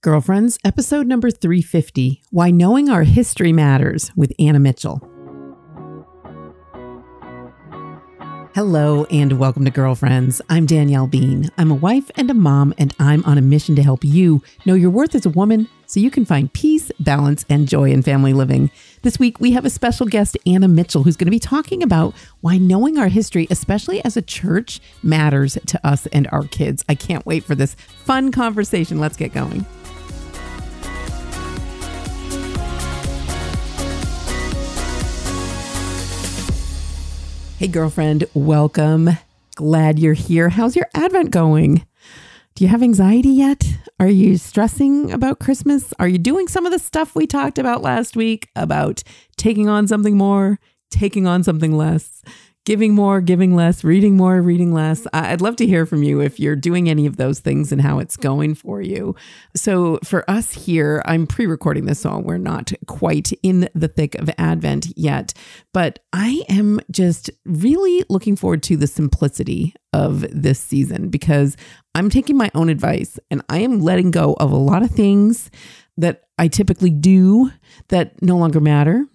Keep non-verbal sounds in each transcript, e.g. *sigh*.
Girlfriends, episode number 350 Why Knowing Our History Matters with Anna Mitchell. Hello, and welcome to Girlfriends. I'm Danielle Bean. I'm a wife and a mom, and I'm on a mission to help you know your worth as a woman so you can find peace, balance, and joy in family living. This week, we have a special guest, Anna Mitchell, who's going to be talking about why knowing our history, especially as a church, matters to us and our kids. I can't wait for this fun conversation. Let's get going. Hey, girlfriend, welcome. Glad you're here. How's your Advent going? Do you have anxiety yet? Are you stressing about Christmas? Are you doing some of the stuff we talked about last week about taking on something more, taking on something less? Giving more, giving less, reading more, reading less. I'd love to hear from you if you're doing any of those things and how it's going for you. So, for us here, I'm pre recording this, so we're not quite in the thick of Advent yet, but I am just really looking forward to the simplicity of this season because I'm taking my own advice and I am letting go of a lot of things that I typically do that no longer matter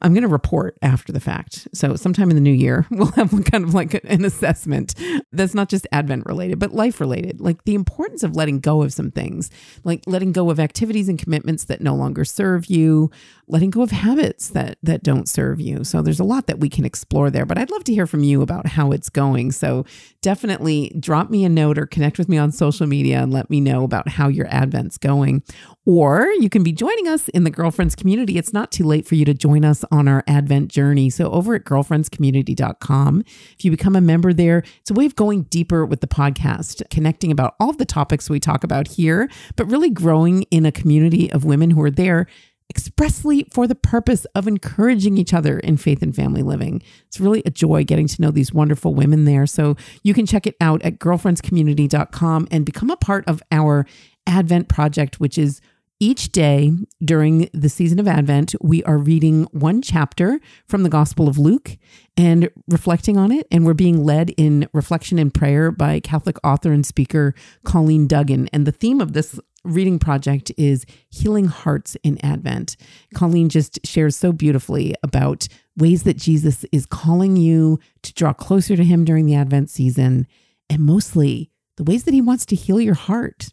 I'm going to report after the fact. So, sometime in the new year, *laughs* we'll have kind of like an assessment that's not just Advent related, but life related. Like the importance of letting go of some things, like letting go of activities and commitments that no longer serve you, letting go of habits that that don't serve you. So there's a lot that we can explore there, but I'd love to hear from you about how it's going. So definitely drop me a note or connect with me on social media and let me know about how your advent's going. Or you can be joining us in the girlfriends community. It's not too late for you to join us on our advent journey. So over at girlfriendscommunity.com, if you become a member there, it's a way of going deeper with the podcast, connecting about all of the topics we talk about here, but really growing in a community of women who are there expressly for the purpose of encouraging each other in faith and family living. It's really a joy getting to know these wonderful women there. So you can check it out at girlfriendscommunity.com and become a part of our Advent project, which is each day during the season of Advent, we are reading one chapter from the Gospel of Luke and reflecting on it. And we're being led in reflection and prayer by Catholic author and speaker Colleen Duggan. And the theme of this reading project is Healing Hearts in Advent. Colleen just shares so beautifully about ways that Jesus is calling you to draw closer to him during the Advent season, and mostly the ways that he wants to heal your heart.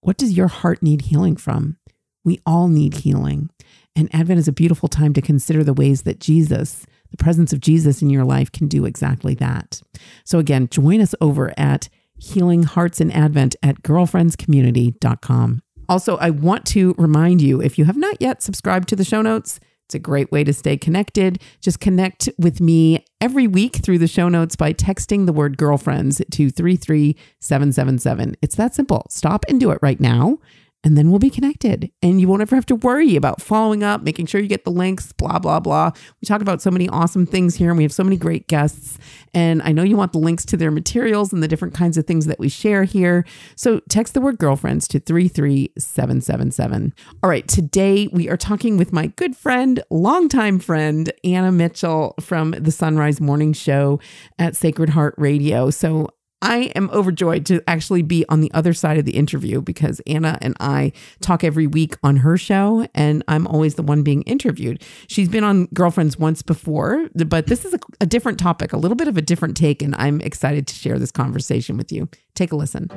What does your heart need healing from? We all need healing. And Advent is a beautiful time to consider the ways that Jesus, the presence of Jesus in your life, can do exactly that. So, again, join us over at Healing Hearts in Advent at girlfriendscommunity.com. Also, I want to remind you if you have not yet subscribed to the show notes, it's a great way to stay connected. Just connect with me every week through the show notes by texting the word girlfriends to 33777. It's that simple. Stop and do it right now and then we'll be connected and you won't ever have to worry about following up, making sure you get the links, blah, blah, blah. We talk about so many awesome things here and we have so many great guests. And I know you want the links to their materials and the different kinds of things that we share here. So text the word girlfriends to 33777. All right, today we are talking with my good friend, longtime friend, Anna Mitchell from the Sunrise Morning Show at Sacred Heart Radio. So I am overjoyed to actually be on the other side of the interview because Anna and I talk every week on her show, and I'm always the one being interviewed. She's been on Girlfriends once before, but this is a, a different topic, a little bit of a different take, and I'm excited to share this conversation with you. Take a listen.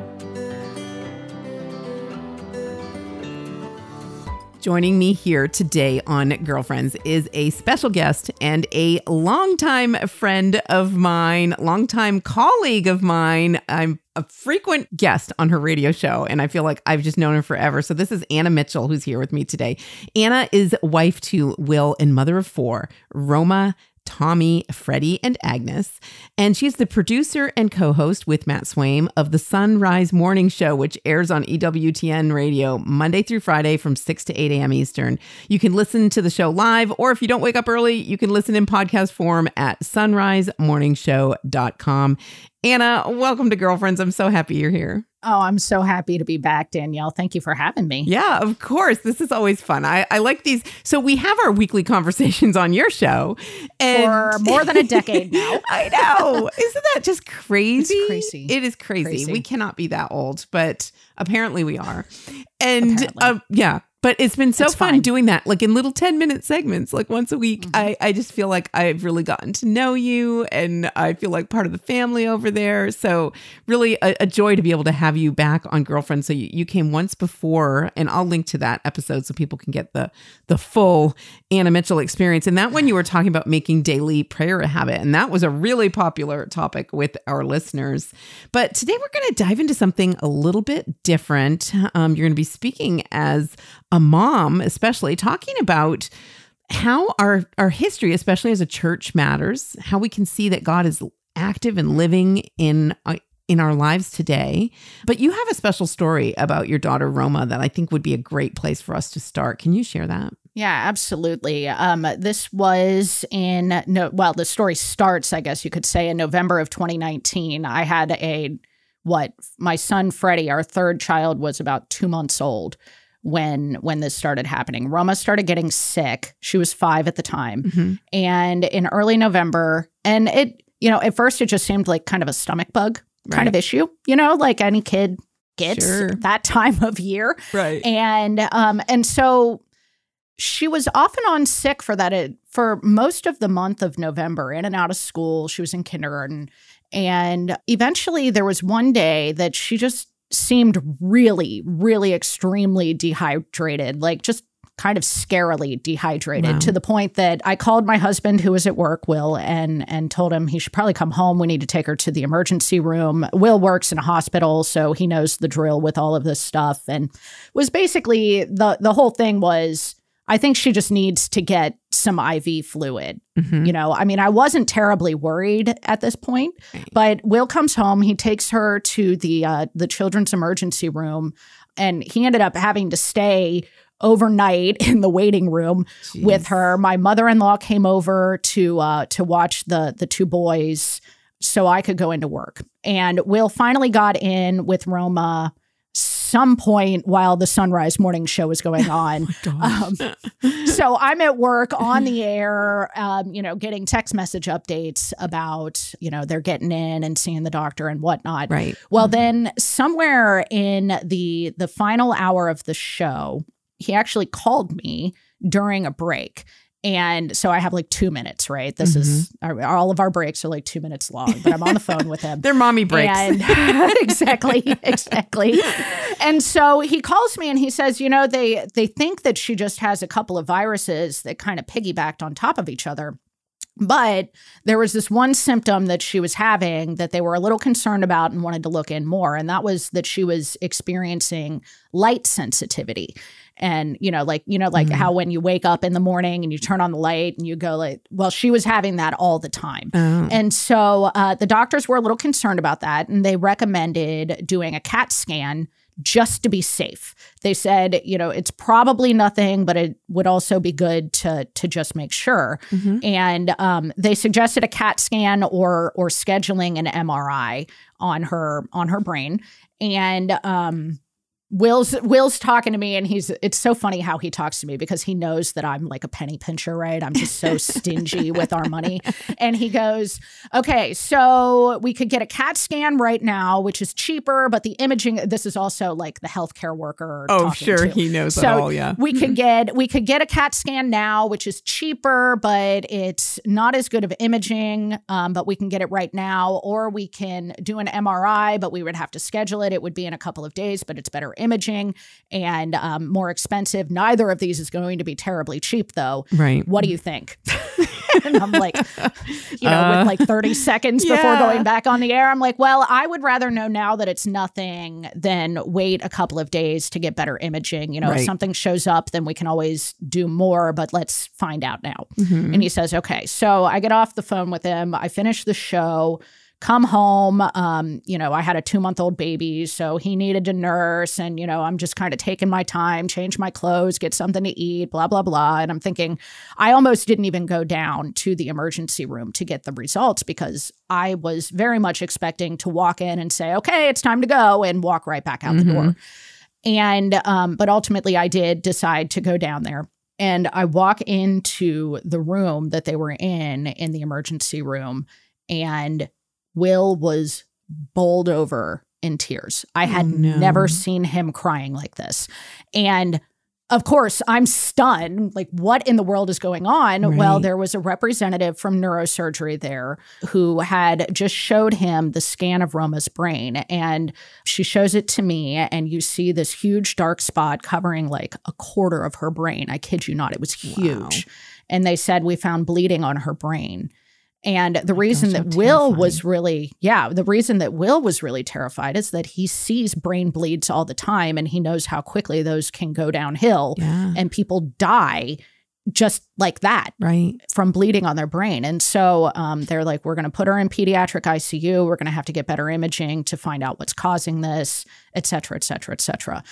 Joining me here today on Girlfriends is a special guest and a longtime friend of mine, longtime colleague of mine. I'm a frequent guest on her radio show, and I feel like I've just known her forever. So, this is Anna Mitchell, who's here with me today. Anna is wife to Will and mother of four, Roma Tommy, Freddie, and Agnes. And she's the producer and co host with Matt Swaim of the Sunrise Morning Show, which airs on EWTN radio Monday through Friday from 6 to 8 a.m. Eastern. You can listen to the show live, or if you don't wake up early, you can listen in podcast form at sunrisemorningshow.com. Anna, welcome to Girlfriends. I'm so happy you're here. Oh, I'm so happy to be back, Danielle. Thank you for having me. Yeah, of course. This is always fun. I, I like these. So we have our weekly conversations on your show. And for more than a decade *laughs* now. I know. Isn't that just crazy? It's crazy. It is crazy. crazy. We cannot be that old, but apparently we are. And uh, yeah, but it's been so it's fun fine. doing that, like in little 10 minute segments, like once a week. Mm-hmm. I, I just feel like I've really gotten to know you and I feel like part of the family over there. So, really a, a joy to be able to have you back on Girlfriend. So, you, you came once before, and I'll link to that episode so people can get the, the full Anna Mitchell experience. And that one you were talking about making daily prayer a habit. And that was a really popular topic with our listeners. But today we're going to dive into something a little bit different. Um, you're going to be speaking as a mom, especially talking about how our our history, especially as a church, matters. How we can see that God is active and living in uh, in our lives today. But you have a special story about your daughter Roma that I think would be a great place for us to start. Can you share that? Yeah, absolutely. Um, this was in no, well, the story starts, I guess you could say, in November of 2019. I had a what my son Freddie, our third child, was about two months old when when this started happening. Roma started getting sick. She was 5 at the time. Mm-hmm. And in early November, and it you know, at first it just seemed like kind of a stomach bug right. kind of issue, you know, like any kid gets sure. that *laughs* time of year. Right. And um and so she was off and on sick for that it, for most of the month of November, in and out of school. She was in kindergarten. And eventually there was one day that she just seemed really, really extremely dehydrated, like just kind of scarily dehydrated wow. to the point that I called my husband who was at work, Will, and and told him he should probably come home. We need to take her to the emergency room. Will works in a hospital, so he knows the drill with all of this stuff and was basically the the whole thing was I think she just needs to get some IV fluid. Mm-hmm. You know, I mean, I wasn't terribly worried at this point, right. but Will comes home. He takes her to the uh, the children's emergency room, and he ended up having to stay overnight *laughs* in the waiting room Jeez. with her. My mother in law came over to uh, to watch the the two boys, so I could go into work. And Will finally got in with Roma some point while the sunrise morning show was going *laughs* on. Oh um, so I'm at work on the air, um, you know, getting text message updates about, you know, they're getting in and seeing the doctor and whatnot. Right. Well, mm-hmm. then somewhere in the the final hour of the show, he actually called me during a break and so I have like two minutes, right? This mm-hmm. is our, all of our breaks are like two minutes long, but I'm on the phone with him. *laughs* They're mommy breaks. And, *laughs* exactly, exactly. And so he calls me and he says, you know, they they think that she just has a couple of viruses that kind of piggybacked on top of each other. But there was this one symptom that she was having that they were a little concerned about and wanted to look in more. And that was that she was experiencing light sensitivity and you know like you know like mm-hmm. how when you wake up in the morning and you turn on the light and you go like well she was having that all the time oh. and so uh, the doctors were a little concerned about that and they recommended doing a cat scan just to be safe they said you know it's probably nothing but it would also be good to to just make sure mm-hmm. and um, they suggested a cat scan or or scheduling an mri on her on her brain and um Will's Will's talking to me and he's it's so funny how he talks to me because he knows that I'm like a penny pincher, right? I'm just so *laughs* stingy with our money. And he goes, "Okay, so we could get a CAT scan right now, which is cheaper, but the imaging this is also like the healthcare worker Oh, sure, to. he knows so all, yeah. We could get we could get a CAT scan now, which is cheaper, but it's not as good of imaging, um, but we can get it right now or we can do an MRI, but we would have to schedule it. It would be in a couple of days, but it's better imaging and um, more expensive. Neither of these is going to be terribly cheap, though. Right. What do you think? *laughs* and I'm like, you know, uh, with like 30 seconds yeah. before going back on the air, I'm like, well, I would rather know now that it's nothing than wait a couple of days to get better imaging. You know, right. if something shows up, then we can always do more, but let's find out now. Mm-hmm. And he says, okay. So I get off the phone with him. I finish the show come home. Um, you know, I had a two month old baby, so he needed to nurse. And, you know, I'm just kind of taking my time, change my clothes, get something to eat, blah, blah, blah. And I'm thinking, I almost didn't even go down to the emergency room to get the results because I was very much expecting to walk in and say, okay, it's time to go and walk right back out mm-hmm. the door. And, um, but ultimately, I did decide to go down there. And I walk into the room that they were in, in the emergency room, and Will was bowled over in tears. I had oh, no. never seen him crying like this. And of course, I'm stunned. Like, what in the world is going on? Right. Well, there was a representative from neurosurgery there who had just showed him the scan of Roma's brain. And she shows it to me, and you see this huge dark spot covering like a quarter of her brain. I kid you not, it was huge. Wow. And they said, We found bleeding on her brain. And the reason that Will was really, yeah, the reason that Will was really terrified is that he sees brain bleeds all the time and he knows how quickly those can go downhill yeah. and people die just like that, right? From bleeding on their brain. And so um, they're like, we're going to put her in pediatric ICU. We're going to have to get better imaging to find out what's causing this, et cetera, et cetera, et cetera.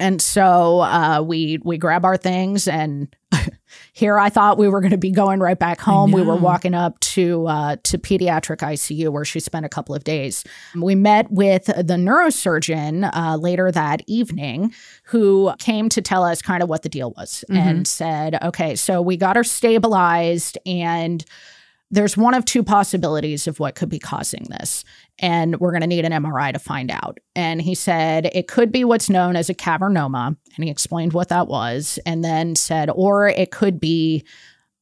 And so uh, we we grab our things and *laughs* here I thought we were going to be going right back home. We were walking up to uh, to pediatric ICU where she spent a couple of days. We met with the neurosurgeon uh, later that evening, who came to tell us kind of what the deal was mm-hmm. and said, "Okay, so we got her stabilized and." There's one of two possibilities of what could be causing this and we're going to need an MRI to find out. And he said it could be what's known as a cavernoma. And he explained what that was. And then said, or it could be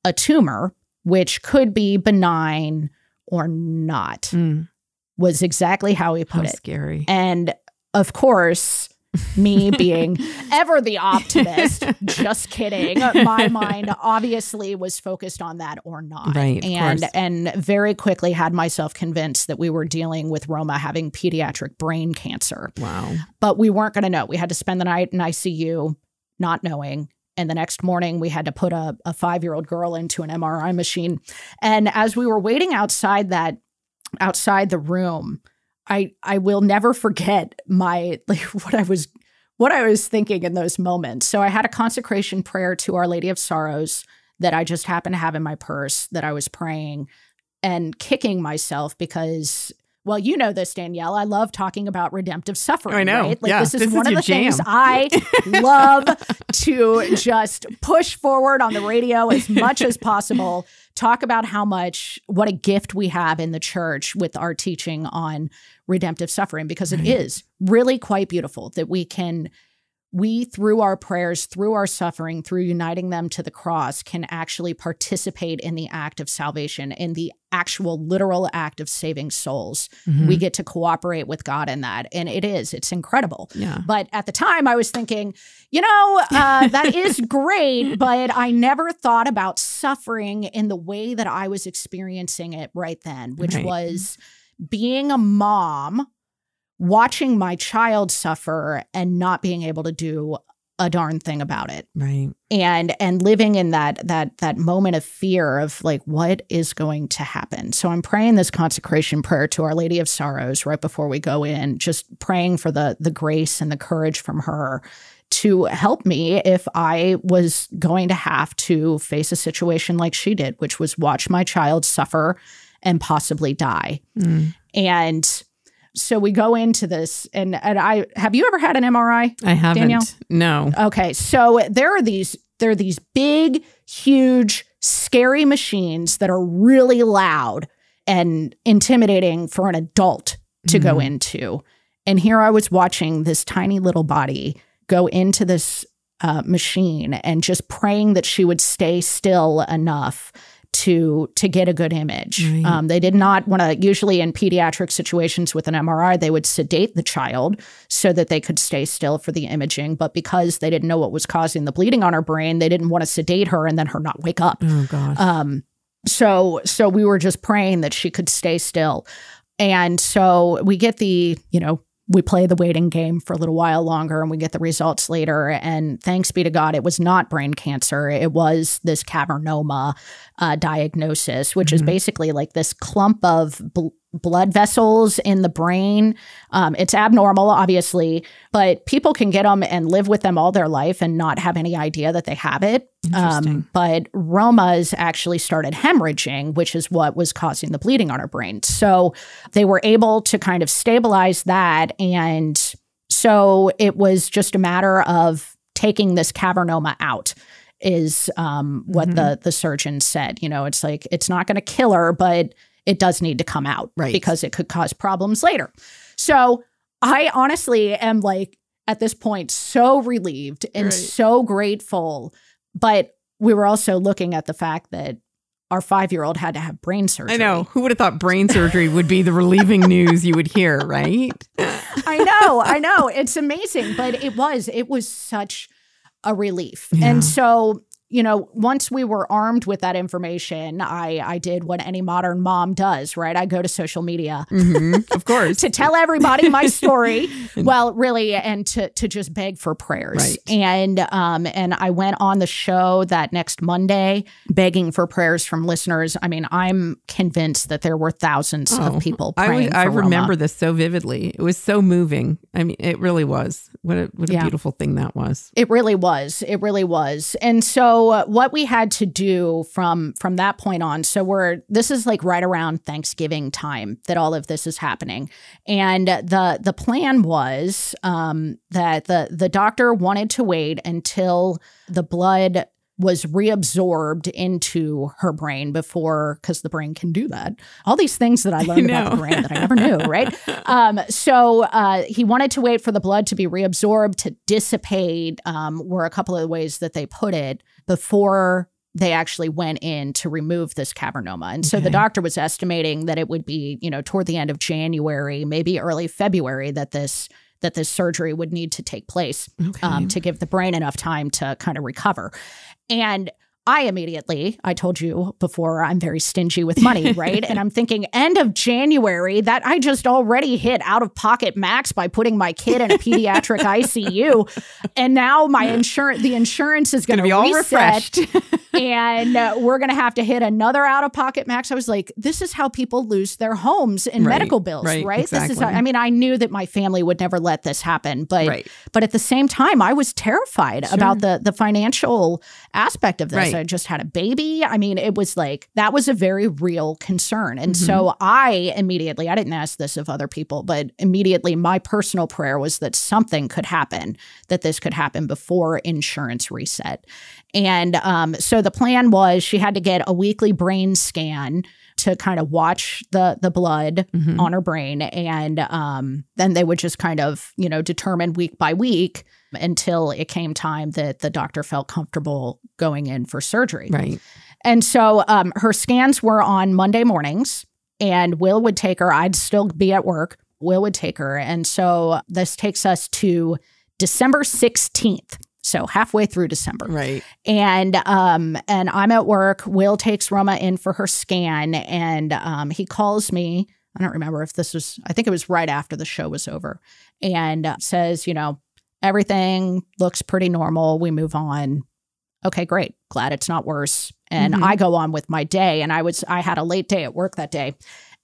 a tumor, which could be benign or not, mm. was exactly how he put how it. Scary. And of course, me being ever the optimist. just kidding. My mind obviously was focused on that or not. Right. And and very quickly had myself convinced that we were dealing with Roma having pediatric brain cancer. Wow. But we weren't going to know. We had to spend the night in ICU not knowing. And the next morning, we had to put a, a five year old girl into an MRI machine. And as we were waiting outside that, outside the room, I I will never forget my *laughs* like what I was what I was thinking in those moments. So I had a consecration prayer to Our Lady of Sorrows that I just happened to have in my purse that I was praying and kicking myself because well, you know this, Danielle. I love talking about redemptive suffering. I know. Right? Like yeah, this is this one is of the jam. things I *laughs* love to just push forward on the radio as much as possible talk about how much, what a gift we have in the church with our teaching on redemptive suffering, because it right. is really quite beautiful that we can we, through our prayers, through our suffering, through uniting them to the cross, can actually participate in the act of salvation, in the actual literal act of saving souls. Mm-hmm. We get to cooperate with God in that. And it is, it's incredible. Yeah. But at the time, I was thinking, you know, uh, that *laughs* is great, but I never thought about suffering in the way that I was experiencing it right then, which right. was being a mom watching my child suffer and not being able to do a darn thing about it. Right. And and living in that that that moment of fear of like what is going to happen. So i'm praying this consecration prayer to our lady of sorrows right before we go in just praying for the the grace and the courage from her to help me if i was going to have to face a situation like she did which was watch my child suffer and possibly die mm. and so we go into this and, and I have you ever had an MRI? I haven't. Danielle? No. Okay. So there are these there are these big, huge, scary machines that are really loud and intimidating for an adult to mm-hmm. go into. And here I was watching this tiny little body go into this uh, machine and just praying that she would stay still enough to to get a good image. Right. Um, they did not want to. Usually, in pediatric situations with an MRI, they would sedate the child so that they could stay still for the imaging. But because they didn't know what was causing the bleeding on her brain, they didn't want to sedate her and then her not wake up. Oh God. Um, so so we were just praying that she could stay still. And so we get the, you know, we play the waiting game for a little while longer and we get the results later. And thanks be to God, it was not brain cancer. It was this cavernoma uh, diagnosis, which mm-hmm. is basically like this clump of bl- blood vessels in the brain. Um, it's abnormal, obviously, but people can get them and live with them all their life and not have any idea that they have it. Um, but Roma's actually started hemorrhaging, which is what was causing the bleeding on her brain. So they were able to kind of stabilize that. And so it was just a matter of taking this cavernoma out is um, what Mm-hmm. the the surgeon said. You know, it's like it's not going to kill her, but it does need to come out Right. because it could cause problems later. So I honestly am like at this point so relieved and Right. so grateful, but we were also looking at the fact that our five year old had to have brain surgery. I know. Who would have thought brain surgery would be the relieving *laughs* news you would hear, right? I know, I know. It's amazing, but it was it was such a relief. Yeah. And so, you know, once we were armed with that information, I I did what any modern mom does, right? I go to social media Mhm. Of *laughs* course. to tell everybody my *laughs* story. well, really, and to to just beg for prayers. Right. And um and I went on the show that next Monday begging for prayers from listeners. I mean, I'm convinced that there were thousands Oh, of people I, praying. was- I for Roma. remember this so vividly. It was so moving. I mean, it really was. What a, what a Yeah. beautiful thing that was. It really was. It really was. And so uh, what we had to do from from that point on, so we're this is like right around Thanksgiving time that all of this is happening. And the the plan was um, that the the doctor wanted to wait until the blood was reabsorbed into her brain before because the brain can do that. All these things that i learned about the brain that i never knew right? *laughs* Um, so uh, he wanted to wait for the blood to be reabsorbed to dissipate um, were a couple of the ways that they put it before they actually went in to remove this cavernoma and so the doctor was estimating that it would be you know toward the end of january maybe early february that this that this surgery would need to take place Okay. um, to give the brain enough time to kind of recover. And I immediately, I told you before, I'm very stingy with money, *laughs* right? and I'm thinking end of January that I just already hit out of pocket max by putting my kid in a pediatric *laughs* ICU, and now my insurance, the insurance is going to be all refreshed. *laughs* and uh, we're going to have to hit another out of pocket max. I was like, this is how people lose their homes and Right, medical bills, right, right? This is, how. I mean, I knew that my family would never let this happen, but right. but at the same time, I was terrified Sure. about the the financial aspect of this. I just had a baby. I mean, it was like that was a very real concern. And Mm-hmm. so I immediately, I didn't ask this of other people, but immediately my personal prayer was that something could happen, that this could happen before insurance reset. And um, so the plan was she had to get a weekly brain scan to kind of watch the the blood Mhm. on her brain and um, then they would just kind of you know determine week by week until it came time that the doctor felt comfortable going in for surgery Right. and so um, her scans were on monday mornings and will would take her i'd still be at work will would take her and so this takes us to december 16th so halfway through december Right. and um and I'm at work. Will takes Roma in for her scan, and um he calls me. I don't remember if this was. I think it was right after the show was over, and uh, says, you know, everything looks pretty normal. We move on. Okay, great. Glad it's not worse. And Mhm. I go on with my day. And I was I had a late day at work that day,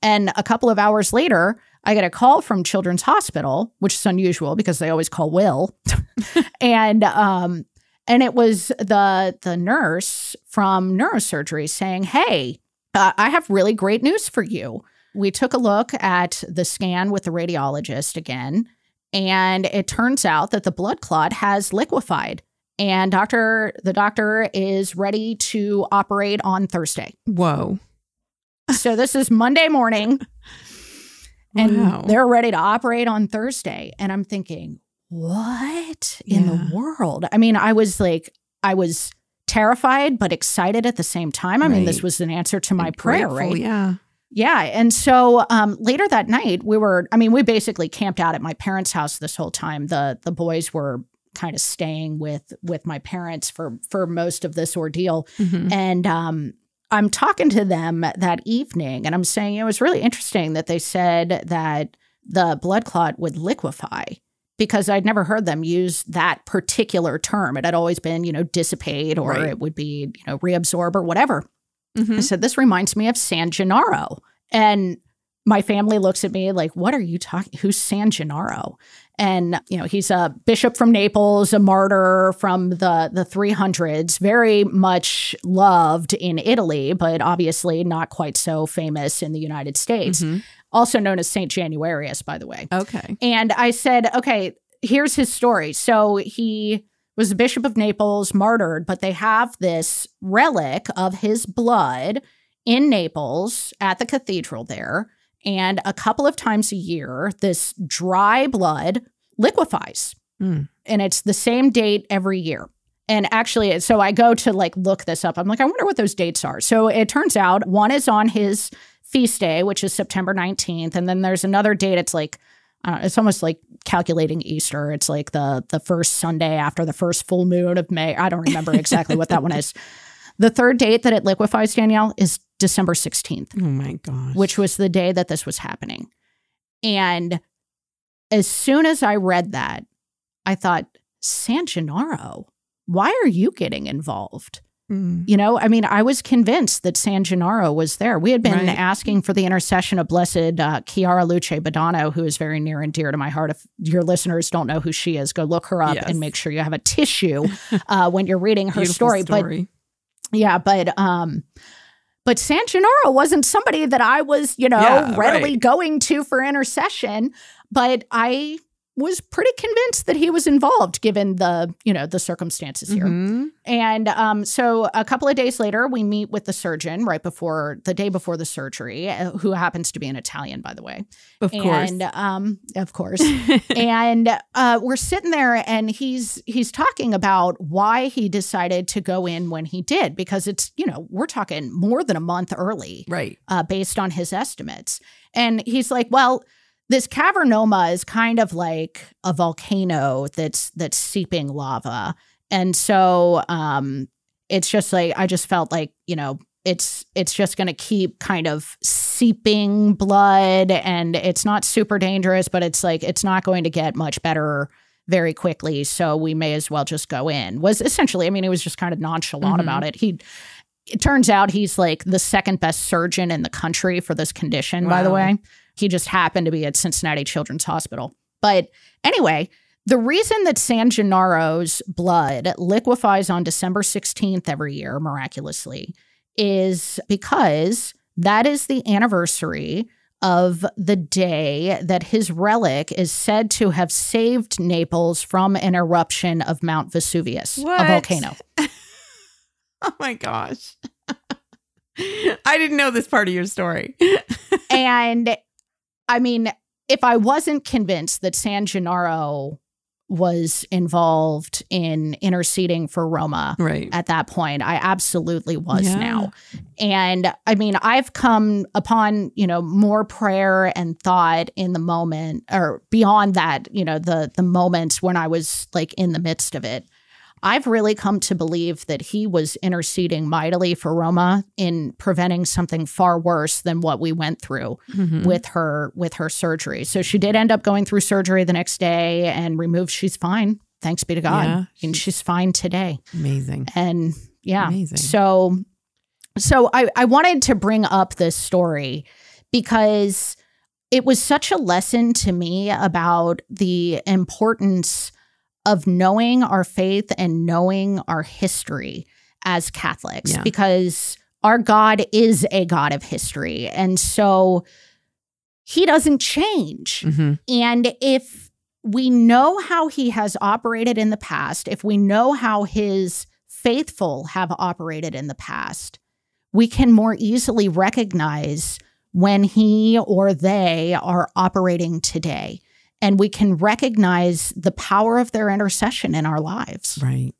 and a couple of hours later. I get a call from Children's Hospital, which is unusual because they always call Will. *laughs* and um, and it was the the nurse from neurosurgery saying, "Hey, uh, I have really great news for you. We took a look at the scan with the radiologist again, and it turns out that the blood clot has liquefied." And doctor, the doctor is ready to operate on Thursday. Whoa. So this is Monday morning, *laughs* and Wow. they're ready to operate on Thursday. And I'm thinking, what in Yeah. the world? I mean, I was like, I was terrified but excited at the same time. I mean, this was an answer to my prayer, Grateful, right? Yeah. Yeah. And so um, later that night, we were, I mean, we basically camped out at my parents' house this whole time. The the boys were kind of staying with with my parents for for most of this ordeal. Mhm. And um, I'm talking to them that evening and I'm saying it was really interesting that they said that the blood clot would liquefy because I'd never heard them use that particular term. It had always been, you know, dissipate or Right. it would be, you know, reabsorb or whatever. I Mhm. said, This reminds me of San Gennaro. And my family looks at me like, what are you talking? Who's San Gennaro? And, you know, he's a bishop from Naples, a martyr from the, the 300s, very much loved in Italy, but obviously not quite so famous in the United States. Mhm. Also known as St. Januarius, by the way. Okay. And I said, okay, here's his story. So he was the Bishop of Naples, martyred, but they have this relic of his blood in Naples at the cathedral there. And a couple of times a year, this dry blood liquefies. Mm. And it's the same date every year. And actually, so I go to like look this up. I'm like, I wonder what those dates are. So it turns out one is on his feast day, which is September 19th. And then there's another date. It's like, uh, it's almost like calculating Easter. It's like the the first Sunday after the first full moon of May. I don't remember exactly what that one is. *laughs* The third date that it liquefies, Danielle, is December 16th Oh my gosh. which was the day that this was happening. And as soon as I read that, I thought, San Gennaro, why are you getting involved? Mm. You know, I mean, I was convinced that San Gennaro was there. We had been Right. asking for the intercession of Blessed uh, Chiara Luce Badano, who is very near and dear to my heart. If your listeners don't know who she is, go look her up Yes. and make sure you have a tissue *laughs* uh, when you're reading her Beautiful story. But yeah, but um but San Gennaro wasn't somebody that I was, you know, Yeah, readily right. going to for intercession, but I was pretty convinced that he was involved given the, you know, the circumstances here. Mhm. And um, so a couple of days later, we meet with the surgeon right before the day before the surgery, uh, who happens to be an Italian, by the way. Of course. And um, of course. *laughs* and uh, we're sitting there, and he's he's talking about why he decided to go in when he did, because it's you know we're talking more than a month early, right. uh, based on his estimates. And he's like, well. This cavernoma is kind of like a volcano that's that's seeping lava, and so um, it's just like I just felt like you know it's it's just going to keep kind of seeping blood and it's not super dangerous but it's like it's not going to get much better very quickly. So we may as well just go in. Was essentially i mean he was just kind of nonchalant Mhm. about it. He it turns out he's like the second best surgeon in the country for this condition by the way he just happened to be at cincinnati children's hospital but anyway the reason that San Gennaro's blood liquefies on December 16th every year, miraculously, is because that is the anniversary of the day that his relic is said to have saved Naples from an eruption of Mount Vesuvius, What? a volcano. *laughs* Oh my gosh. *laughs* I didn't know this part of your story. *laughs* and I mean, if I wasn't convinced that San Gennaro was involved in interceding for Roma, right. at that point. I absolutely was Yeah. now. And I mean, I've come upon, you know, more prayer and thought in the moment or beyond that, you know, the the moments when I was like in the midst of it. I've really come to believe that he was interceding mightily for Roma in preventing something far worse than what we went through Mhm. with her with her surgery. So she did end up going through surgery the next day and removed she's fine. Thanks be to God. Yeah, and she's- she's fine today Amazing. and yeah Amazing. so so I, I wanted to bring up this story because it was such a lesson to me about the importance of knowing our faith and knowing our history as catholics Yeah. because our god is a god of history and so he doesn't change Mhm. and if we know how he has operated in the past, if we know how his faithful have operated in the past, we can more easily recognize when he or they are operating today. And we can recognize the power of their intercession in our lives. Right.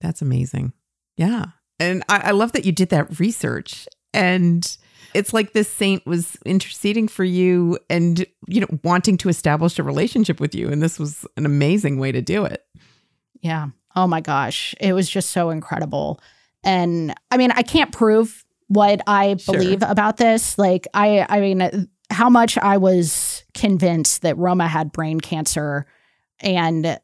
That's amazing. Yeah. And I, I love that you did that research. And it's like this saint was interceding for you and, you know, wanting to establish a relationship with you. And this was an amazing way to do it. Yeah. Oh my gosh. It was just so incredible. And I mean, I can't prove what I Sure. believe about this. Like I I mean how much I was convinced that Roma had brain cancer and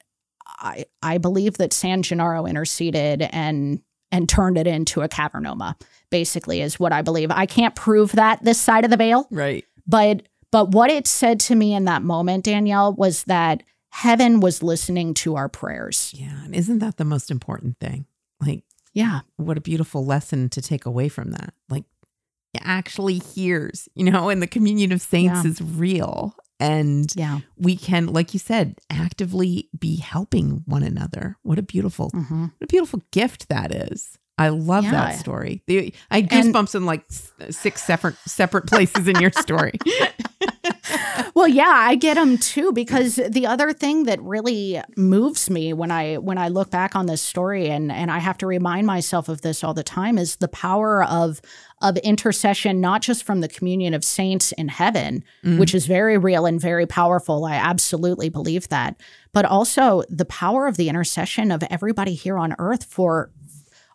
I I believe that San Gennaro interceded and and turned it into a cavernoma basically is what I believe. I can't prove that this side of the veil, Right. but But what it said to me in that moment, Danielle, was that heaven was listening to our prayers. Yeah. And isn't that the most important thing? Like, Yeah. what a beautiful lesson to take away from that. Like, actually hears, you know, and the communion of saints Yeah. is real. And Yeah. we can, like you said, actively be helping one another. What a beautiful, hmm what a beautiful gift that is. I love Yeah. that story. I had And- goosebumps in like six separate separate places in your story. *laughs* *laughs* Well, yeah, I get them too because the other thing that really moves me when I when I look back on this story and and I have to remind myself of this all the time is the power of of intercession not just from the communion of saints in heaven, Mm. which is very real and very powerful. I absolutely believe that. But also the power of the intercession of everybody here on earth for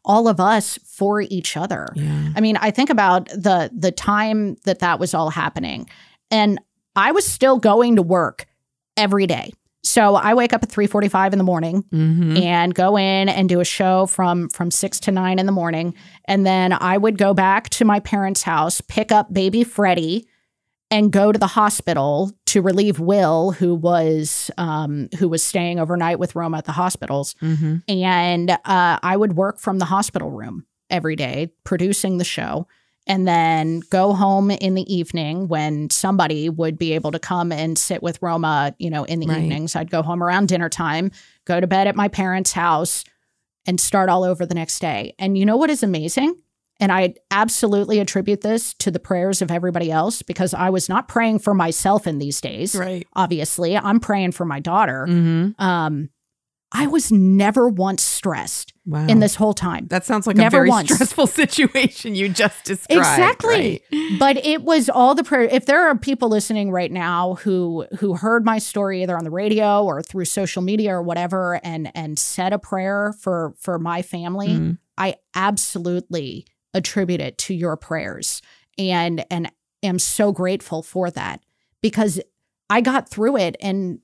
all of us for each other. yeah. I mean, I think about the the time that that was all happening, and I was still going to work every day. So I wake up at three forty five in the morning hmm and go in and do a show from from six to nine in the morning, and then I would go back to my parents' house, pick up baby Freddie, and go to the hospital to relieve Will, who was um, who was staying overnight with Roma at the hospitals. Hmm and uh, I would work from the hospital room every day, producing the show, and then go home in the evening when somebody would be able to come and sit with Roma, you know, in the Right. evenings. I'd go home around dinner time, go to bed at my parents' house, and start all over the next day. And you know what is amazing? And I absolutely attribute this to the prayers of everybody else because I was not praying for myself in these days. Right. Obviously, I'm praying for my daughter. hmm Um, I was never once stressed Wow. in this whole time. that sounds like Never a very once. stressful *laughs* situation you just described. Exactly. right? But it was all the prayer. If there are people listening right now who who heard my story either on the radio or through social media or whatever, and and said a prayer for for my family, Mhm. I absolutely attribute it to your prayers, and and am so grateful for that because I got through it and.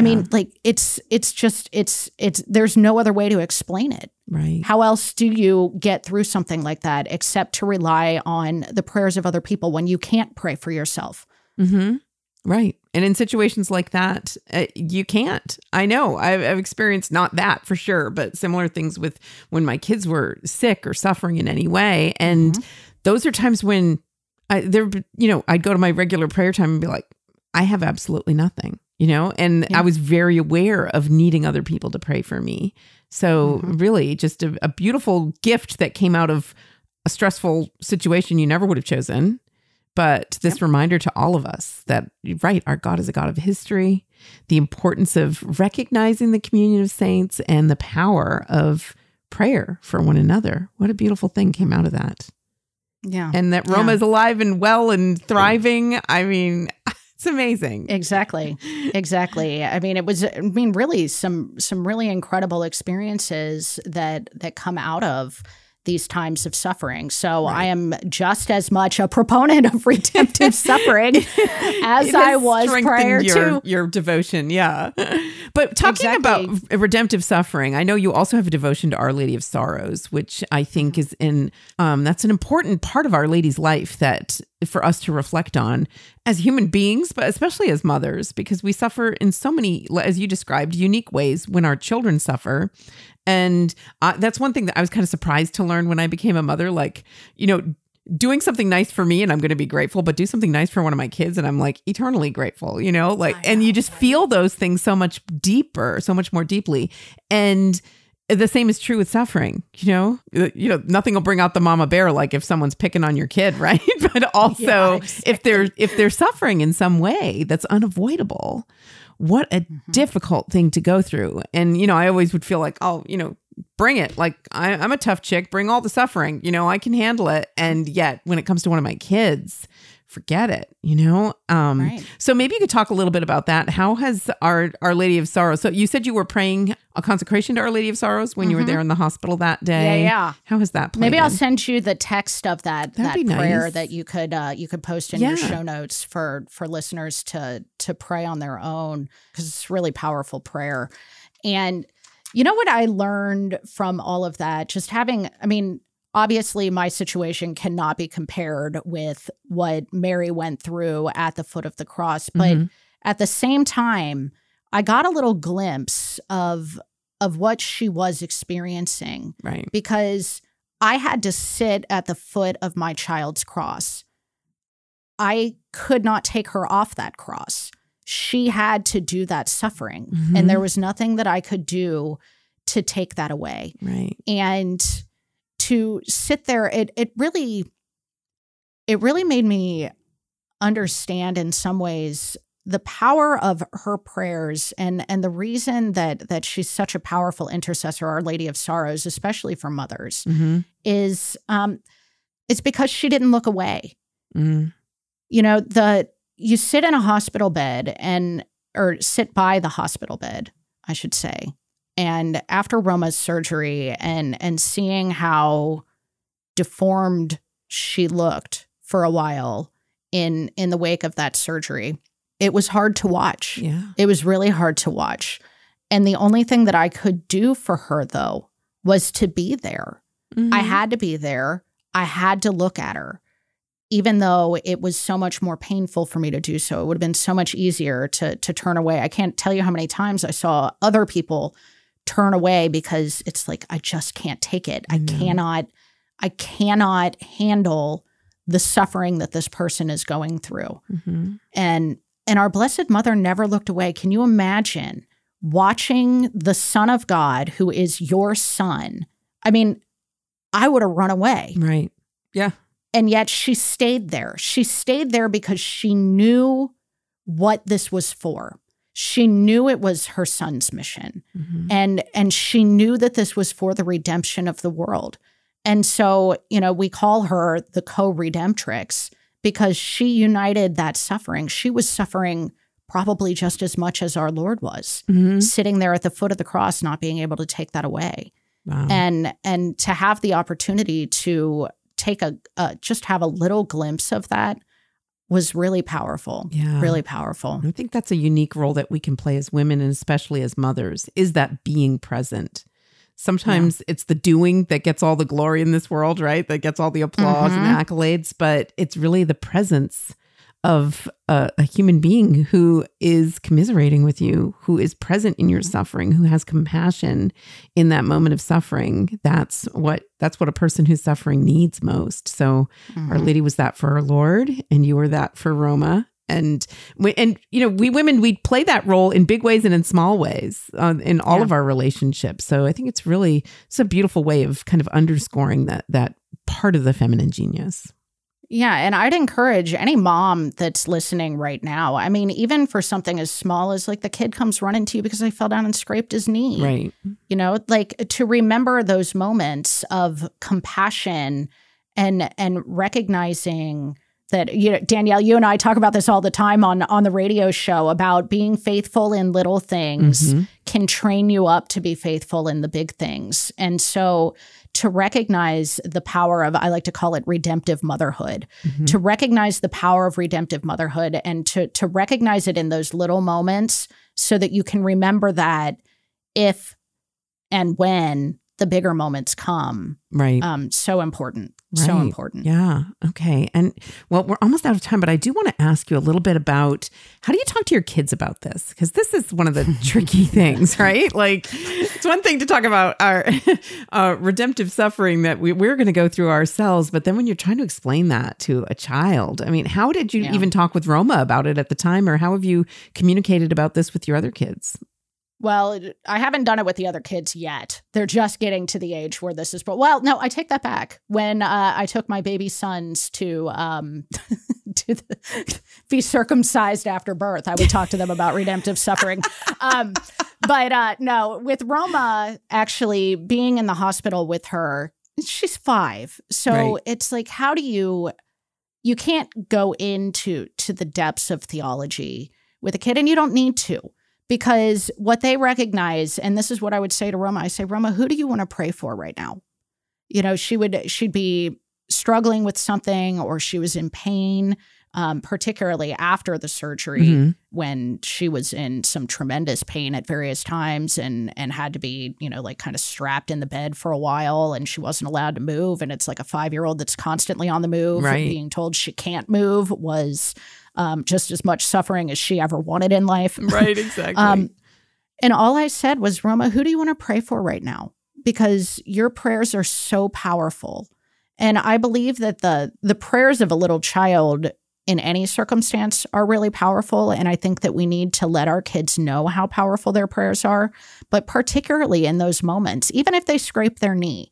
I mean, Yeah. like it's it's just it's it's there's no other way to explain it. Right. How else do you get through something like that except to rely on the prayers of other people when you can't pray for yourself? Mm-hmm. Right. And in situations like that, uh, you can't. I know. I've, I've experienced not that for sure, but similar things with when my kids were sick or suffering in any way. And Mhm. those are times when I there, you know, I'd go to my regular prayer time and be like, I have absolutely nothing, you know, and Yeah. I was very aware of needing other people to pray for me. So Mhm. really, just a, a beautiful gift that came out of a stressful situation you never would have chosen. But this reminder to all of us that, right, our God is a God of history, the importance of recognizing the communion of saints and the power of prayer for one another. What a beautiful thing came out of that. Yeah. And that Yeah. Roma is alive and well and thriving. I mean, *laughs* it's amazing. Exactly. Exactly. I mean, it was I mean really some some really incredible experiences that that come out of these times of suffering. So I am just as much a proponent of *laughs* redemptive suffering *laughs* as I was prior your, to your devotion. Yeah. *laughs* But talking Exactly. about redemptive suffering, I know you also have a devotion to Our Lady of Sorrows, which I think is in, um, that's an important part of Our Lady's life that for us to reflect on as human beings, but especially as mothers, because we suffer in so many, as you described, unique ways when our children suffer. And uh, that's one thing that I was kind of surprised to learn when I became a mother. Like, you know, doing something nice for me and I'm going to be grateful, but do something nice for one of my kids and I'm like eternally grateful, you know? Like, and you just feel those things so much deeper, so much more deeply. And the same is true with suffering, you know? Uh, You know, nothing will bring out the mama bear like if someone's picking on your kid, *laughs* right? but also Yeah, if they're if they're suffering in some way that's unavoidable, what a Mm-hmm. difficult thing to go through. And you know, I always would feel like, oh, you know, bring it. Like I, I'm a tough chick. Bring all the suffering. You know, I can handle it. And yet, when it comes to one of my kids, forget it. You know. Um, Right. So maybe you could talk a little bit about that. How has our Our Lady of Sorrows? So you said you were praying a consecration to Our Lady of Sorrows when you were Mhm. there in the hospital that day. yeah. yeah How has that played? Maybe I'll send you the text of that That'd that prayer nice. that you could uh, you could post in your show notes for for listeners to to pray on their own because it's really powerful prayer. And you know what I learned from all of that, just having I mean obviously my situation cannot be compared with what Mary went through at the foot of the cross, but Mhm. at the same time, I got a little glimpse of of what she was experiencing Right. because I had to sit at the foot of my child's cross. I could not take her off that cross. She had to do that suffering, Mhm. and there was nothing that I could do to take that away. Right. And to sit there, it it really it really made me understand in some ways the power of her prayers and and the reason that that she's such a powerful intercessor our lady of sorrows especially for mothers hmm is um it's because she didn't look away. Hmm you know the you sit in a hospital bed and or sit by the hospital bed i should say and after roma's surgery and and seeing how deformed she looked for a while in in the wake of that surgery it was hard to watch Yeah. it was really hard to watch and the only thing that i could do for her though was to be there I Mhm. had to be there. I had to look at her, even though it was so much more painful for me to do so. It would have been so much easier to to turn away. I can't tell you how many times I saw other people turn away because it's like I just can't take it. I cannot. I cannot handle the suffering that this person is going through Mhm. and and our blessed mother never looked away can you imagine watching the son of god who is your son i mean i would have run away Right. Yeah. and yet she stayed there she stayed there because she knew what this was for she knew it was her son's mission Mhm. and and she knew that this was for the redemption of the world and so you know we call her the co-redemptrix because she united that suffering she was suffering probably just as much as our lord was Mhm. sitting there at the foot of the cross not being able to take that away Wow. and and to have the opportunity to take a uh, just have a little glimpse of that was really powerful yeah. really powerful I think that's a unique role that we can play as women and especially as mothers is that being present. Sometimes it's the doing that gets all the glory in this world, right? That gets all the applause and mm-hmm. accolades, but it's really the presence of a, a human being who is commiserating with you, who is present in your suffering, who has compassion in that moment of suffering. That's what that's what a person who's suffering needs most. So our Mhm. lady was that for our Lord, and you were that for Roma. And we, and you know, we women we play that role in big ways and in small ways uh, in all Yeah. of our relationships. So I think it's really it's a beautiful way of kind of underscoring that that part of the feminine genius. Yeah, and I'd encourage any mom that's listening right now. I mean, even for something as small as like the kid comes running to you because I fell down and scraped his knee. Right. You know, like to remember those moments of compassion and and recognizing that you know Danielle you and I talk about this all the time on on the radio show about being faithful in little things Mhm. can train you up to be faithful in the big things. And so to recognize the power of I like to call it redemptive motherhood Mhm. to recognize the power of redemptive motherhood and to to recognize it in those little moments so that you can remember that if and when the bigger moments come Right. um so important so important Yeah. Okay. And well, we're almost out of time, but I do want to ask you a little bit about how do you talk to your kids about this? Because this is one of the *laughs* tricky things, right? Like, it's one thing to talk about our *laughs* uh, redemptive suffering that we, we're going to go through ourselves, but then when you're trying to explain that to a child, I mean, how did you Yeah. even talk with Roma about it at the time, or how have you communicated about this with your other kids? Well i haven't done it with the other kids yet. They're just getting to the age where this is but well no i take that back. When uh, i took my baby sons to um *laughs* to the, be circumcised after birth i would talk to them about redemptive suffering. Um but uh no with roma actually being in the hospital with her she's five. So Right. it's like how do you you can't go into to the depths of theology with a kid and you don't need to because what they recognize and this is what i would say to roma i say roma who do you want to pray for right now you know she would she'd be struggling with something or she was in pain um, particularly after the surgery Mhm. when she was in some tremendous pain at various times and and had to be you know like kind of strapped in the bed for a while and she wasn't allowed to move and it's like a five year old that's constantly on the move Right. being told she can't move was um, just as much suffering as she ever wanted in life *laughs* Right, exactly. um, and all I said was, Roma, who do you want to pray for right now? Because your prayers are so powerful. And I believe that the the prayers of a little child in any circumstance are really powerful. And I think that we need to let our kids know how powerful their prayers are, but particularly in those moments, even if they scrape their knee.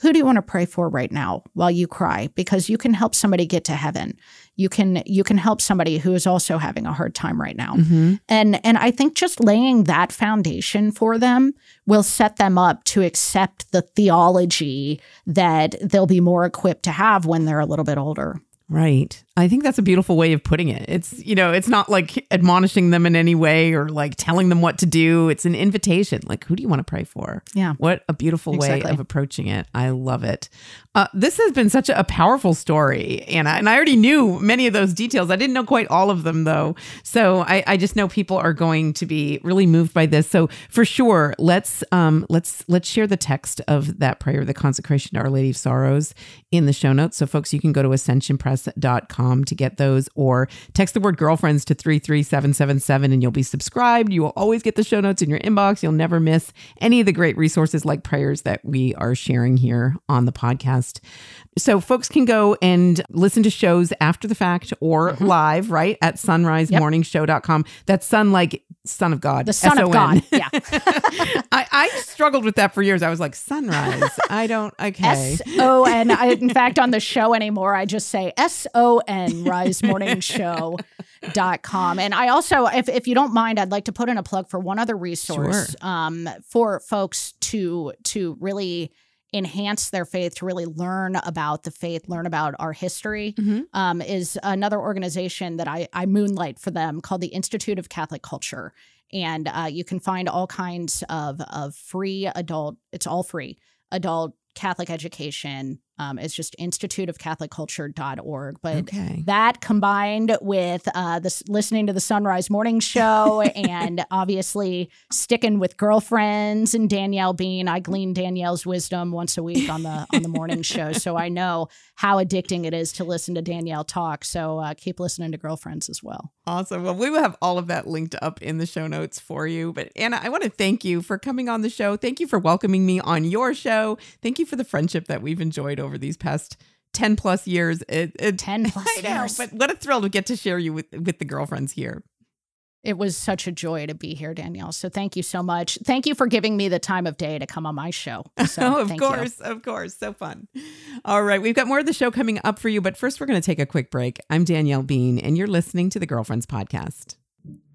Who do you want to pray for right now while you cry? Because you can help somebody get to heaven. You can you can help somebody who is also having a hard time right now Mhm. and and i think just laying that foundation for them will set them up to accept the theology that they'll be more equipped to have when they're a little bit older Right. I think that's a beautiful way of putting it. It's, you know, it's not like admonishing them in any way or like telling them what to do. It's an invitation. Like, who do you want to pray for? Yeah. What a beautiful Exactly. way of approaching it. I love it. Uh, this has been such a, powerful story, Anna. And I already knew many of those details. I didn't know quite all of them, though. So I, I just know people are going to be really moved by this. So for sure, let's um, let's let's share the text of that prayer, the consecration to Our Lady of Sorrows, in the show notes. So folks, you can go to ascensionpress.com to get those, or text the word girlfriends to three three seven seven seven, and you'll be subscribed. You will always get the show notes in your inbox. You'll never miss any of the great resources like prayers that we are sharing here on the podcast. So folks can go and listen to shows after the fact or live, right? At sunrisemorningshow.com. That's sun like son of God. the son of god yeah *laughs* *laughs* I, I struggled with that for years. I was like, sunrise. I don't, okay. s-o-n I, in *laughs* fact on the show anymore i just say s-o-n rise morning show dot com and i also if, if you don't mind i'd like to put in a plug for one other resource um, for folks to to really enhance their faith to really learn about the faith learn about our history Mhm. um, is another organization that I, I moonlight for them called the institute of catholic culture and uh, you can find all kinds of, of free adult it's all free adult catholic education um, it's just instituteofcatholicculture.org but Okay. that combined with uh, this listening to the Sunrise Morning Show *laughs* and obviously sticking with girlfriends and Danielle Bean, I glean Danielle's wisdom once a week on the on the morning *laughs* show, so I know how addicting it is to listen to Danielle talk. So uh, keep listening to girlfriends as well. Awesome. Well, we will have all of that linked up in the show notes for you. But Anna, I want to thank you for coming on the show. Thank you for welcoming me on your show. Thank you for the friendship that we've enjoyed over these past 10 plus years. It, it, *laughs* Ten plus I know, years. but what a thrill to get to share you with, with the girlfriends here. It was such a joy to be here, Danielle. So thank you so much. Thank you for giving me the time of day to come on my show. *laughs* So oh, of thank you. course, of course. So fun. All right, we've got more of the show coming up for you, but first we're going to take a quick break. I'm Danielle Bean, and you're listening to the Girlfriends Podcast.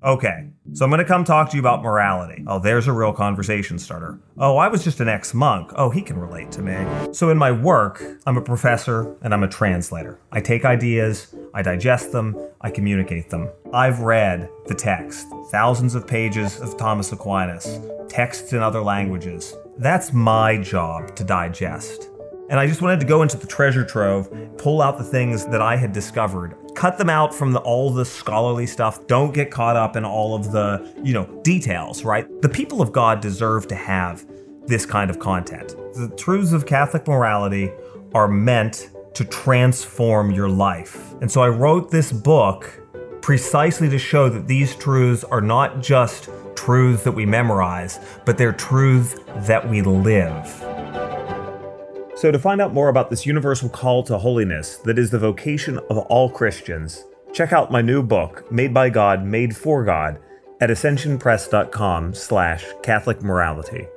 Okay, so I'm going to come talk to you about morality. Oh, there's a real conversation starter. Oh, I was just an ex monk. Oh, he can relate to me. So, in my work, I'm a professor and I'm a translator. I take ideas, I digest them, I communicate them. I've read the text, thousands of pages of Thomas Aquinas, texts in other languages. That's my job to digest. And I just wanted to go into the treasure trove, pull out the things that I had discovered, cut them out from the, all the scholarly stuff. Don't get caught up in all of the, you know, details, right? The people of God deserve to have this kind of content. The truths of Catholic morality are meant to transform your life. And so I wrote this book precisely to show that these truths are not just truths that we memorize, but they're truths that we live. So, to find out more about this universal call to holiness that is the vocation of all Christians, check out my new book, Made by God, Made for God, at ascensionpress.com slash Catholic Morality.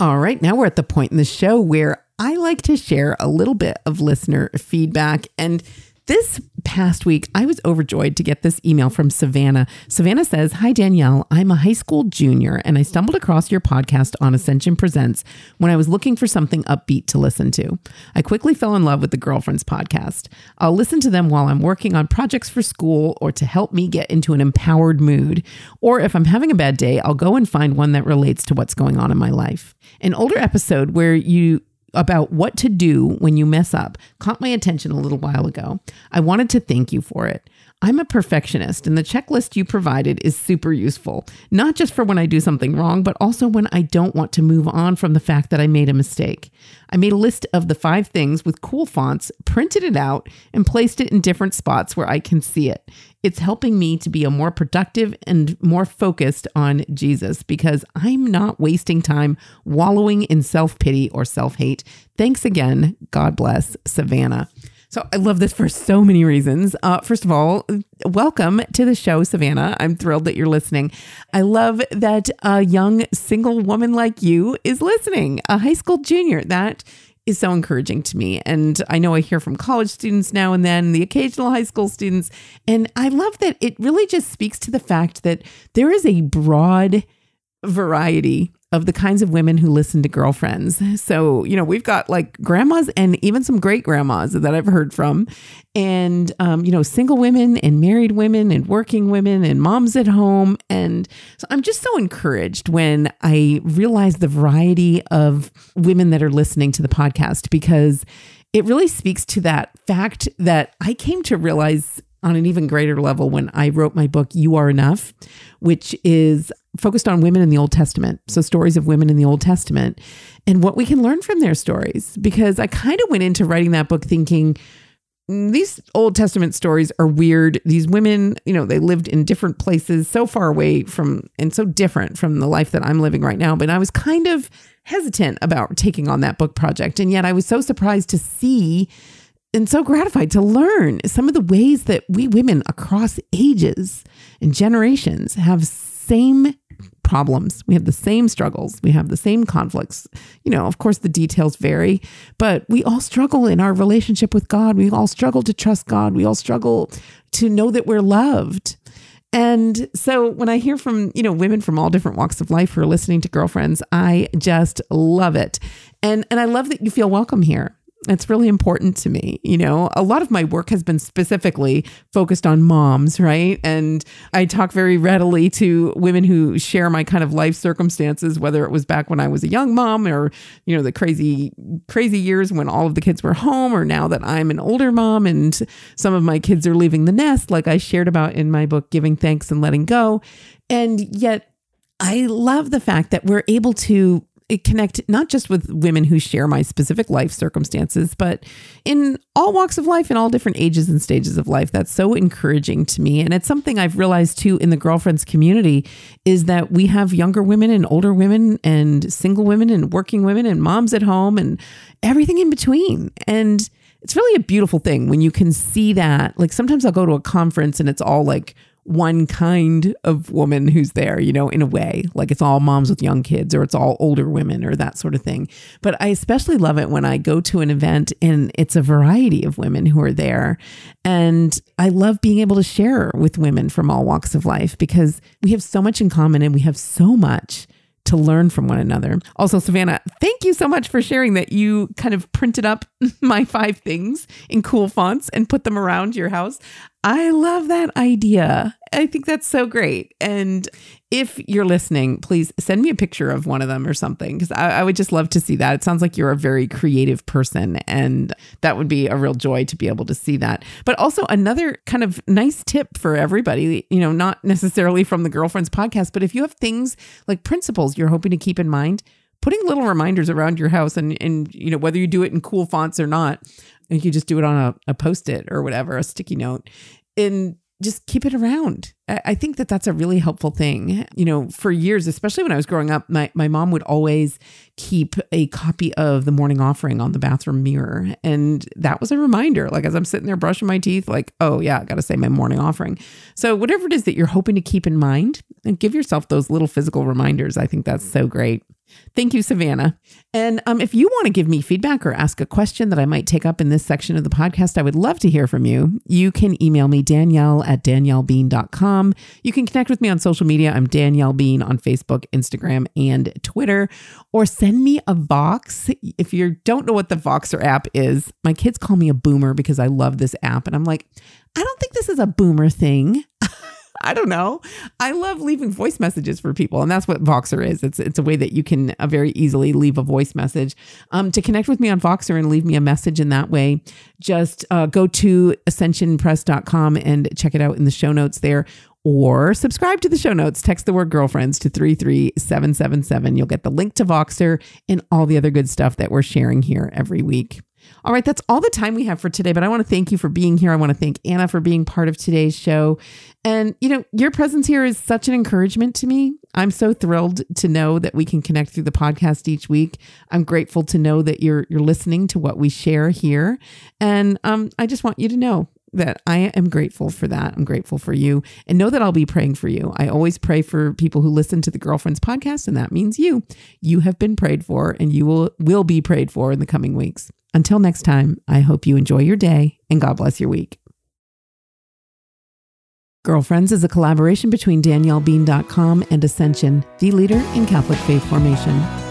All right, now we're at the point in the show where I like to share a little bit of listener feedback. And this past week, I was overjoyed to get this email from Savannah. Savannah says, Hi, Danielle. I'm a high school junior, and I stumbled across your podcast on Ascension Presents when I was looking for something upbeat to listen to. I quickly fell in love with the Girlfriends podcast. I'll listen to them while I'm working on projects for school or to help me get into an empowered mood. Or if I'm having a bad day, I'll go and find one that relates to what's going on in my life. An older episode where you about what to do when you mess up caught my attention a little while ago. I wanted to thank you for it. I'm a perfectionist, and the checklist you provided is super useful, not just for when I do something wrong, but also when I don't want to move on from the fact that I made a mistake. I made a list of the five things with cool fonts, printed it out, and placed it in different spots where I can see it. It's helping me to be a more productive and more focused on Jesus because I'm not wasting time wallowing in self pity or self hate. Thanks again. God bless, Savannah. So I love this for so many reasons. Uh, first of all, welcome to the show, Savannah. I'm thrilled that you're listening. I love that a young single woman like you is listening, a high school junior. That is so encouraging to me. And I know I hear from college students now and then, the occasional high school students. And I love that it really just speaks to the fact that there is a broad variety of the kinds of women who listen to girlfriends. So, you know, we've got like grandmas and even some great grandmas that I've heard from, and, um, you know, single women and married women and working women and moms at home. And so I'm just so encouraged when I realize the variety of women that are listening to the podcast because it really speaks to that fact that I came to realize on an even greater level when I wrote my book, You Are Enough, which is focused on women in the Old Testament. So, stories of women in the Old Testament and what we can learn from their stories. Because I kind of went into writing that book thinking, mm, these Old Testament stories are weird. These women, you know, they lived in different places, so far away from and so different from the life that I'm living right now. But I was kind of hesitant about taking on that book project. And yet I was so surprised to see and so gratified to learn some of the ways that we women across ages and generations have same problems. We have the same struggles. We have the same conflicts. You know, of course, the details vary, but we all struggle in our relationship with God. We all struggle to trust God. We all struggle to know that we're loved. And so when I hear from, you know, women from all different walks of life who are listening to girlfriends, I just love it. And and I love that you feel welcome here. It's really important to me. You know, a lot of my work has been specifically focused on moms, right? And I talk very readily to women who share my kind of life circumstances, whether it was back when I was a young mom or, you know, the crazy, crazy years when all of the kids were home, or now that I'm an older mom and some of my kids are leaving the nest, like I shared about in my book, Giving Thanks and Letting Go. And yet, I love the fact that we're able to connect not just with women who share my specific life circumstances, but in all walks of life, in all different ages and stages of life. That's so encouraging to me. And it's something I've realized too in the girlfriends community is that we have younger women and older women and single women and working women and moms at home and everything in between. And it's really a beautiful thing when you can see that. Like sometimes I'll go to a conference and it's all like one kind of woman who's there, you know, in a way. Like it's all moms with young kids or it's all older women or that sort of thing. But I especially love it when I go to an event and it's a variety of women who are there. And I love being able to share with women from all walks of life because we have so much in common and we have so much to learn from one another. Also, Savannah, thank you so much for sharing that you kind of printed up *laughs* my five things in cool fonts and put them around your house. I love that idea. I think that's so great. And if you're listening, please send me a picture of one of them or something because I, I, would just love to see that. It sounds like you're a very creative person, and that would be a real joy to be able to see that. But also, another kind of nice tip for everybody, you know, not necessarily from the Girlfriends podcast, but if you have things like principles you're hoping to keep in mind, putting little reminders around your house and and you know whether you do it in cool fonts or not you can just do it on a, a post-it or whatever a sticky note and just keep it around. I think that that's a really helpful thing. You know, for years, especially when I was growing up, my, my mom would always keep a copy of the morning offering on the bathroom mirror. And that was a reminder, like as I'm sitting there brushing my teeth, like, oh, yeah, I got to say my morning offering. So, whatever it is that you're hoping to keep in mind, and give yourself those little physical reminders. I think that's so great. Thank you, Savannah. And um, if you want to give me feedback or ask a question that I might take up in this section of the podcast, I would love to hear from you. You can email me, Danielle at daniellebean.com. You can connect with me on social media. I'm Danielle Bean on Facebook, Instagram, and Twitter. Or send me a Vox. If you don't know what the Voxer app is, my kids call me a boomer because I love this app. And I'm like, I don't think this is a boomer thing. *laughs* I don't know. I love leaving voice messages for people, and that's what Voxer is. It's it's a way that you can uh, very easily leave a voice message. Um, to connect with me on Voxer and leave me a message in that way, just uh, go to ascensionpress.com and check it out in the show notes there or subscribe to the show notes. Text the word girlfriends to 33777. You'll get the link to Voxer and all the other good stuff that we're sharing here every week. All right, that's all the time we have for today, but I want to thank you for being here. I want to thank Anna for being part of today's show. And, you know, your presence here is such an encouragement to me. I'm so thrilled to know that we can connect through the podcast each week. I'm grateful to know that you're you're listening to what we share here. And um, I just want you to know that I am grateful for that. I'm grateful for you and know that I'll be praying for you. I always pray for people who listen to the Girlfriends podcast, and that means you. You have been prayed for and you will, will be prayed for in the coming weeks. Until next time, I hope you enjoy your day and God bless your week. Girlfriends is a collaboration between DanielleBean.com and Ascension, the leader in Catholic faith formation.